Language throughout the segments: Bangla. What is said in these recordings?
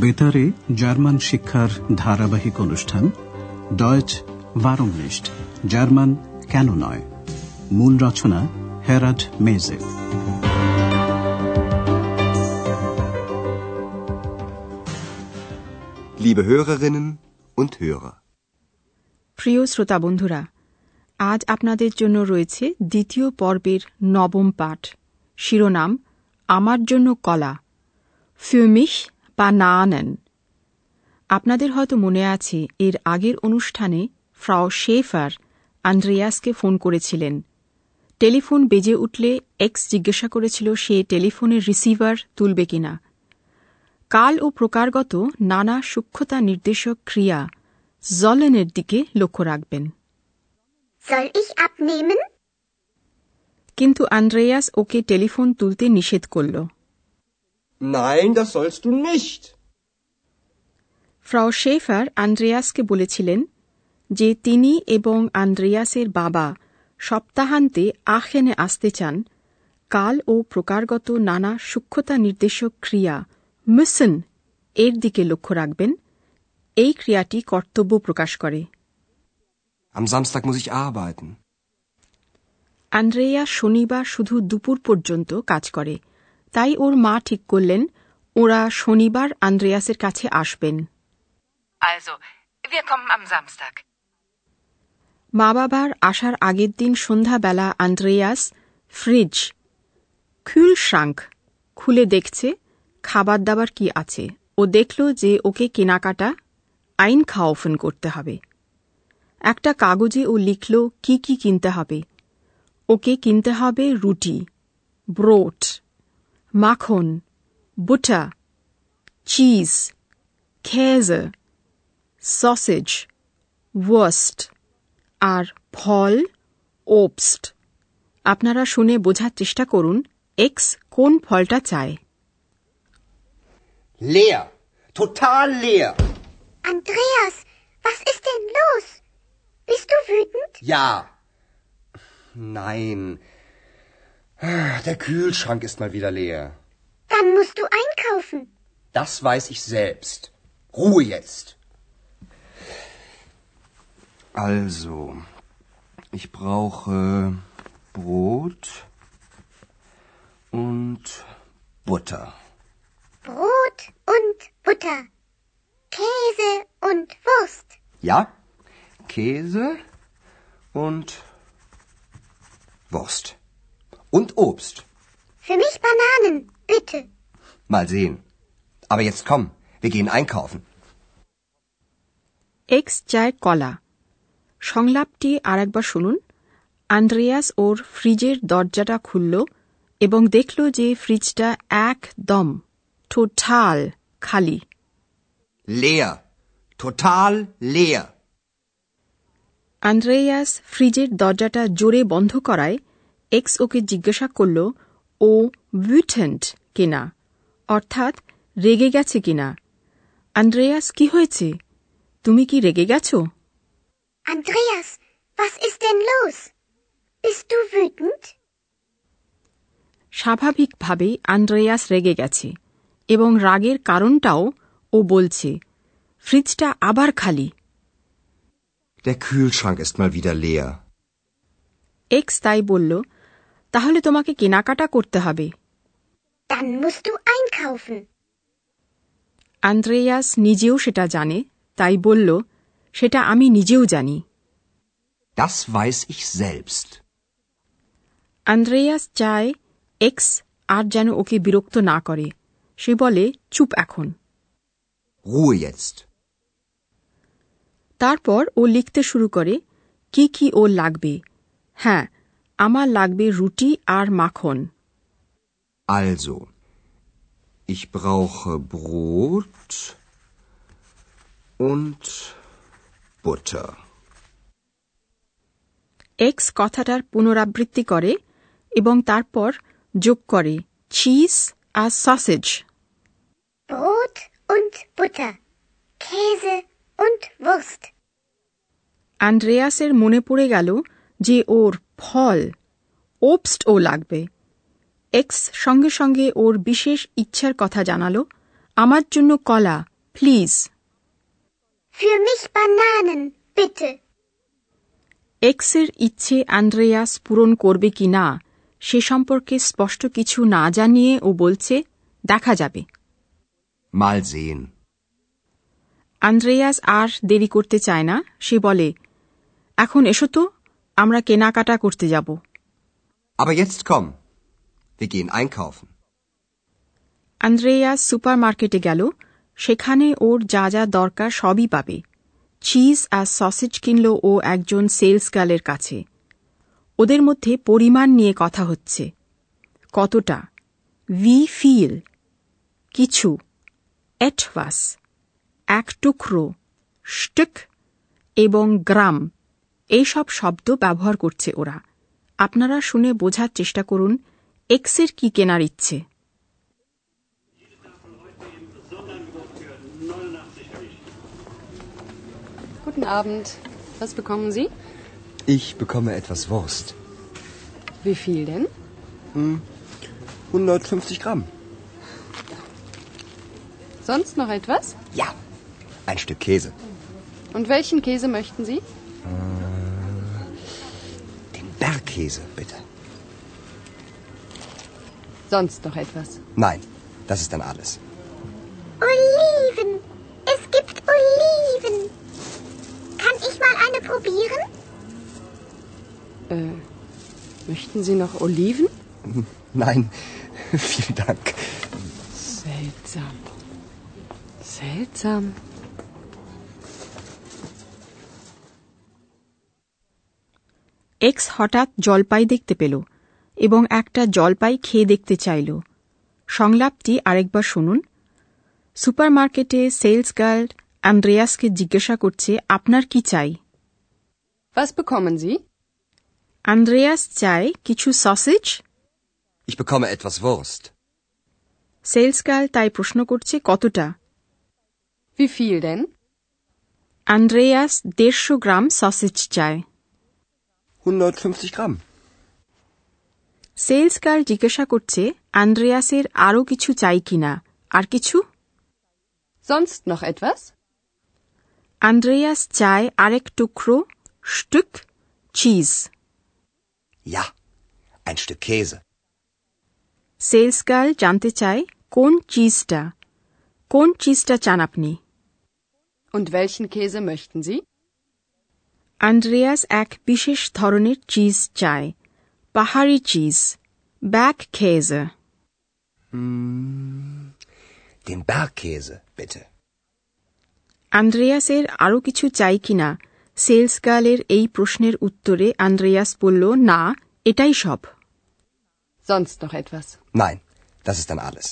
বেতারে জার্মান শিক্ষার ধারাবাহিক অনুষ্ঠান ডয়েচ ভারমনিস্ট জার্মান কেন নয়? মূল রচনা হেরাড মেজে। Liebe Hörerinnen und Hörer. প্রিয় শ্রোতা বন্ধুরা আজ আপনাদের জন্য রয়েছে দ্বিতীয় পর্বের নবম পাঠ। শিরোনাম আমার জন্য কলা। ফিউমিশ নানেন আপনাদের হয়তো মনে আছে এর আগের অনুষ্ঠানে ফ্রাও শেফার আন্দ্রেয়াসকে ফোন করেছিলেন। টেলিফোন বেজে উঠলে এক্স জিজ্ঞাসা করেছিল সে টেলিফোনের রিসিভার তুলবে কিনা। কাল ও প্রকারগত নানা সূক্ষ্মতা নির্দেশক ক্রিয়া জলেনের দিকে লক্ষ্য রাখবেন? কিন্তু আন্দ্রেয়াস ওকে টেলিফোন তুলতে নিষেধ করল। Nein, das sollst du nicht. Frau Schafer আন্দ্রেয়াসকে বলেছিলেন যে তিনি এবং আন্দ্রেয়াসের বাবা সপ্তাহান্তে আখেনে আসতে চান কাল ও প্রকারগত নানা সূক্ষ্মতা নির্দেশক ক্রিয়া মিসন এর দিকে লক্ষ্য রাখবেন এই ক্রিয়াটি কর্তব্য প্রকাশ করে Am Samstag muss ich arbeiten. Andrea শনিবার শুধু দুপুর পর্যন্ত কাজ করে তাই ওর মা ঠিক করলেন ওরা শনিবার আন্দ্রেয়াসের কাছে আসবেন. মা বাবার আসার আগের দিন সন্ধ্যাবেলা আন্দ্রেয়াস ফ্রিজ kühlschrank খুলে দেখছে খাবার দাবার কি আছে। ও দেখল যে ওকে কেনাকাটা আইন খাওফন করতে হবে। একটা কাগজে ও লিখল কি কি কিনতে হবে। ওকে কিনতে হবে রুটি ব্রোট। মাখন বুটা চিজ খেজে সসেজ ওয়াস্ট আর ফল ওপস্ট আপনারা শুনে বোঝার চেষ্টা করুন এক্স কোন ফলটা চায় Leer. Total leer. Andreas, was ist denn los? Bist du wütend? Ja. Nein. Der Kühlschrank ist mal wieder leer. Dann musst du einkaufen. Das weiß ich selbst. Ruhe jetzt. Also, ich brauche Brot und Butter. Brot und Butter. Käse und Wurst. Ja, Käse und Wurst. Und Obst. Für mich Bananen, bitte. Mal sehen. Aber jetzt komm, wir gehen einkaufen. X চায় কলা সংলাপটি আরেকবার শুনুন আন্দ্রেয়াস ওর ফ্রিজের দরজাটা খুলল এবং দেখল যে ফ্রিজটা একদম টোটাল খালি Leer. Total leer. আন্দ্রেয়াস ফ্রিজের দরজাটা জোরে বন্ধ করায় এক্স ওকে জিজ্ঞাসা করল ও উইটেন্ট কিনা অর্থাৎ রেগে গেছে কিনা আন্দ্রেয়াস কি হয়েছে তুমি কি রেগে গেছো Andreas, was ist denn los? Bist du wütend? স্বাভাবিকভাবেই আন্দ্রেয়াস রেগে গেছে এবং রাগের কারণটাও ও বলছে ফ্রিজটা আবার খালি Der Kühlschrank ist mal wieder leer. X তাই বলল তাহলে তোমাকে কেনাকাটা করতে হবে Dann musst du einkaufen. Andreas নিজেও সেটা জানে তাই বলল সেটা আমি নিজেও জানি Das weiß ich selbst. Andreas চায় এক্স আর যেন ওকে বিরক্ত না করে সে বলে চুপ এখন Ruhe jetzt. তারপর ও লিখতে শুরু করে কি কি ও লাগবে হ্যাঁ আমার লাগবে রুটি আর মাখন Also, ich brauche Brot und Butter. X কথাটার পুনরাবৃত্তি করে এবং তারপর যোগ করে চিজ আর sausage Brot und Butter. Käse und Wurst. আন্দ্রেয়াসের মনে পড়ে গেল যে ওর ফল ওপস্ট ও লাগবে। এক্স সঙ্গে সঙ্গে ওর বিশেষ ইচ্ছার কথা জানালো আমার জন্য কলা please. Für mich Bananen, bitte. এক্সের ইচ্ছে অ্যান্ড্রেয়াস পূরণ করবে কি না সে সম্পর্কে স্পষ্ট কিছু না জানিয়ে ও বলছে দেখা যাবে। Mal আন্দ্রেয়াস আর দেরি করতে চায় না। সে বলে এখন এসো তো। আমরা কেনাকাটা করতে যাব। Aber jetzt komm. Wir gehen einkaufen. Andreas সুপারমার্কেটে গেল। সেখানে ওর যা যা দরকার সবই পাবে। চিজ আর সসেজ কিনল ও একজন সেলস গার্লের কাছে। ওদের মধ্যে পরিমাণ নিয়ে কথা হচ্ছে। কতটা? ভি ফিল কিছু। এটভাস এক টুকরো। স্টিক এবং গ্রাম। এইসব শব্দ ব্যবহার করছে ওরা আপনারা শুনে বোঝার চেষ্টা করুন এক্সের কি কেনার ইচ্ছে Guten Abend. Was bekommen Sie? Ich bekomme etwas Wurst. Wie viel denn? 150 Gramm. Sonst noch etwas? Ja. Ein Stück Käse. Und welchen Käse möchten Sie? Den Bergkäse, bitte. Sonst noch etwas? Nein, das ist dann alles. Oliven. Es gibt Oliven. Kann ich mal eine probieren? Äh, möchten Sie noch Oliven? Nein, vielen Dank. Seltsam. Seltsam. X হঠাৎ জলপাই দেখতে পেল এবং একটা জলপাই খেয়ে দেখতে চাইল সংলাপটি আরেকবার শুনুন সুপারমার্কেটে সেলস গার্ল অ্যান্ড্রেয়াসকে জিজ্ঞাসা করছে আপনার কি চাই Was bekommen Sie? চায় কিছু sausage Ich bekomme etwas Wurst. Sales girl তাই প্রশ্ন করছে কতটা Wie viel denn? অ্যান্ড্রেয়াস দেড়শো গ্রাম সসেজ চায় 150 Gramm. সেলস গার্ল জিজ্ঞাসা করছে অ্যান্ড্রেয়াসের আরও কিছু চাই কিনা আর কিছু Sonst noch etwas? অ্যান্ড্রেয়াস চায় আরেক টুকরো stroke cheese Ja. Ein Stück Käse. Sales girl জানতে চায় কোন চিজটা কোন চিজটা চান আপনি Und welchen Käse möchten Sie? Andreas এক বিশেষ ধরনের চিজ চায় পাহাড়ি চিজ ব্যাক খেজে Den Bergkäse, bitte. অ্যান্ড্রেয়াসের আরও কিছু চাই কিনা সেলস গার্লের এই প্রশ্নের উত্তরে অ্যান্ড্রেয়াস বলল না এটাই সব Sonst noch etwas? Nein, das ist dann alles.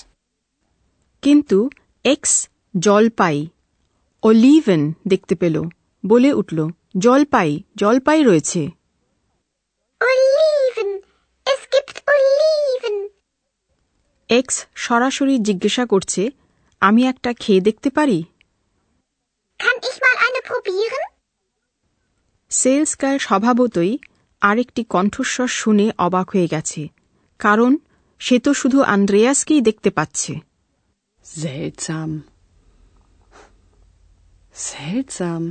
কিন্তু এক্স জলপাই অলিভেন দেখতে পেল বলে উঠল জলপাই জলপাই রয়েছে Oliven. Es gibt Oliven. X সরাসরি জিজ্ঞাসা করছে আমি একটা খেয়ে দেখতে পারি Kann ich mal eine probieren? Sales girl স্বভাবতই আরেকটি কণ্ঠস্বর শুনে অবাক হয়ে গেছে কারণ সে তো শুধু আন্দ্রেয়াসকেই দেখতে পাচ্ছে Seltsam. Seltsam.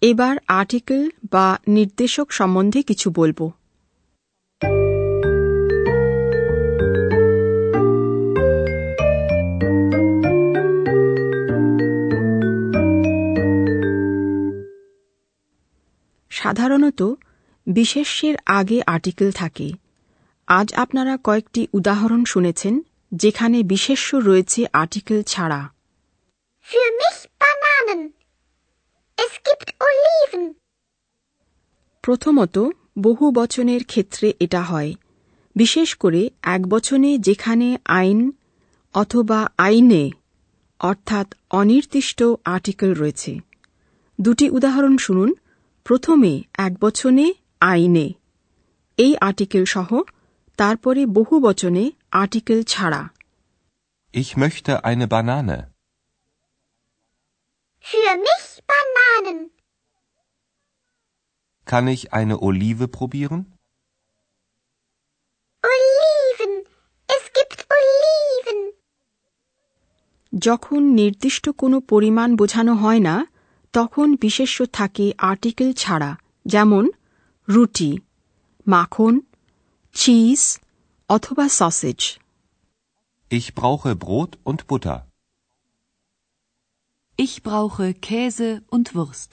এবার আর্টিকেল বা নির্দেশক সম্বন্ধে কিছু বলব। সাধারণত বিশেষ্যের আগে আর্টিকেল থাকে। আজ আপনারা কয়েকটি উদাহরণ শুনেছেন, যেখানে বিশেষ্য রয়েছে আর্টিকেল ছাড়া. Es gibt Oliven. প্রথমত বহু বচনের ক্ষেত্রে এটা হয়। বিশেষ করে এক বচনে যেখানে আইন অথবা আইনে অর্থাৎ অনির্দিষ্ট আর্টিকেল রয়েছে। দুটি উদাহরণ শুনুন। প্রথমে এক বচনে আইনে। এই আর্টিকেল সহ তারপরে বহু বচনে আর্টিকেল ছাড়া। Ich möchte eine Banane. Für mich Bananen. Kann ich eine Olive probieren? Oliven. Es gibt Oliven. যখন নির্দিষ্ট কোনো পরিমাণ বোঝানো হয় না তখন বিশেষ্য থাকে আর্টিকেল ছাড়া যেমন রুটি মাখন চিজ অথবা sausage Ich brauche Brot und Butter. Ich brauche Käse und Wurst.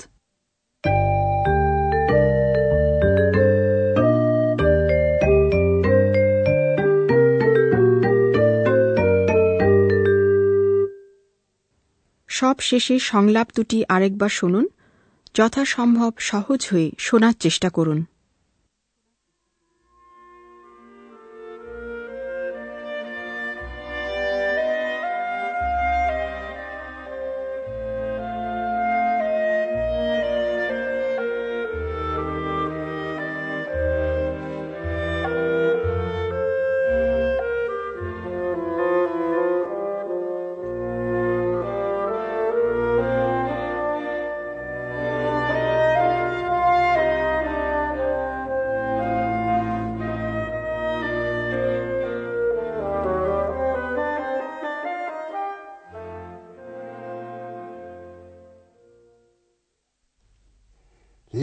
সব শেষে সংলাপ দুটি আরেকবার শুনুন যথাসম্ভব সহজ হয়ে শোনার চেষ্টা করুন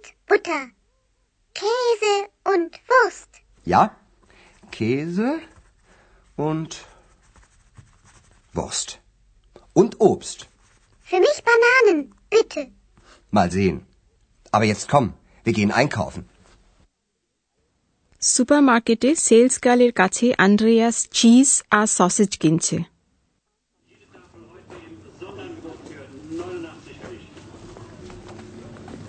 und Butter. Käse und Wurst. Ja, Käse und Wurst. Und Obst. Für mich Bananen, bitte. Mal sehen. Aber jetzt komm, wir gehen einkaufen. সুপারমার্কেটে সেলস গার্লের কাছে আন্দ্রেয়াস চিজ আর সসেজ কিনছে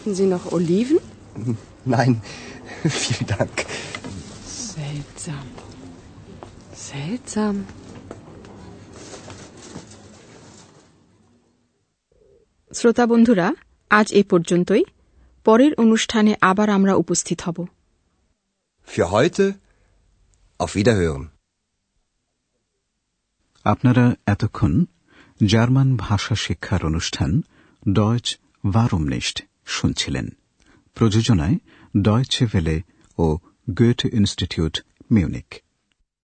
Möchten Sie noch Oliven? Nein, vielen Dank. Seltsam. Seltsam. শ্রোতা বন্ধুরা আজ এ পর্যন্তই পরের অনুষ্ঠানে আবার আমরা উপস্থিত হব Für heute auf Wiederhören. আপনারা এতক্ষণ জার্মান ভাষা শিক্ষার অনুষ্ঠান ডয়চ ভারমনিস্ট শুনছিলেন। প্রযোজনায় ডয়চে ভেলে ও গোয়েট ইনস্টিটিউট মিউনিক।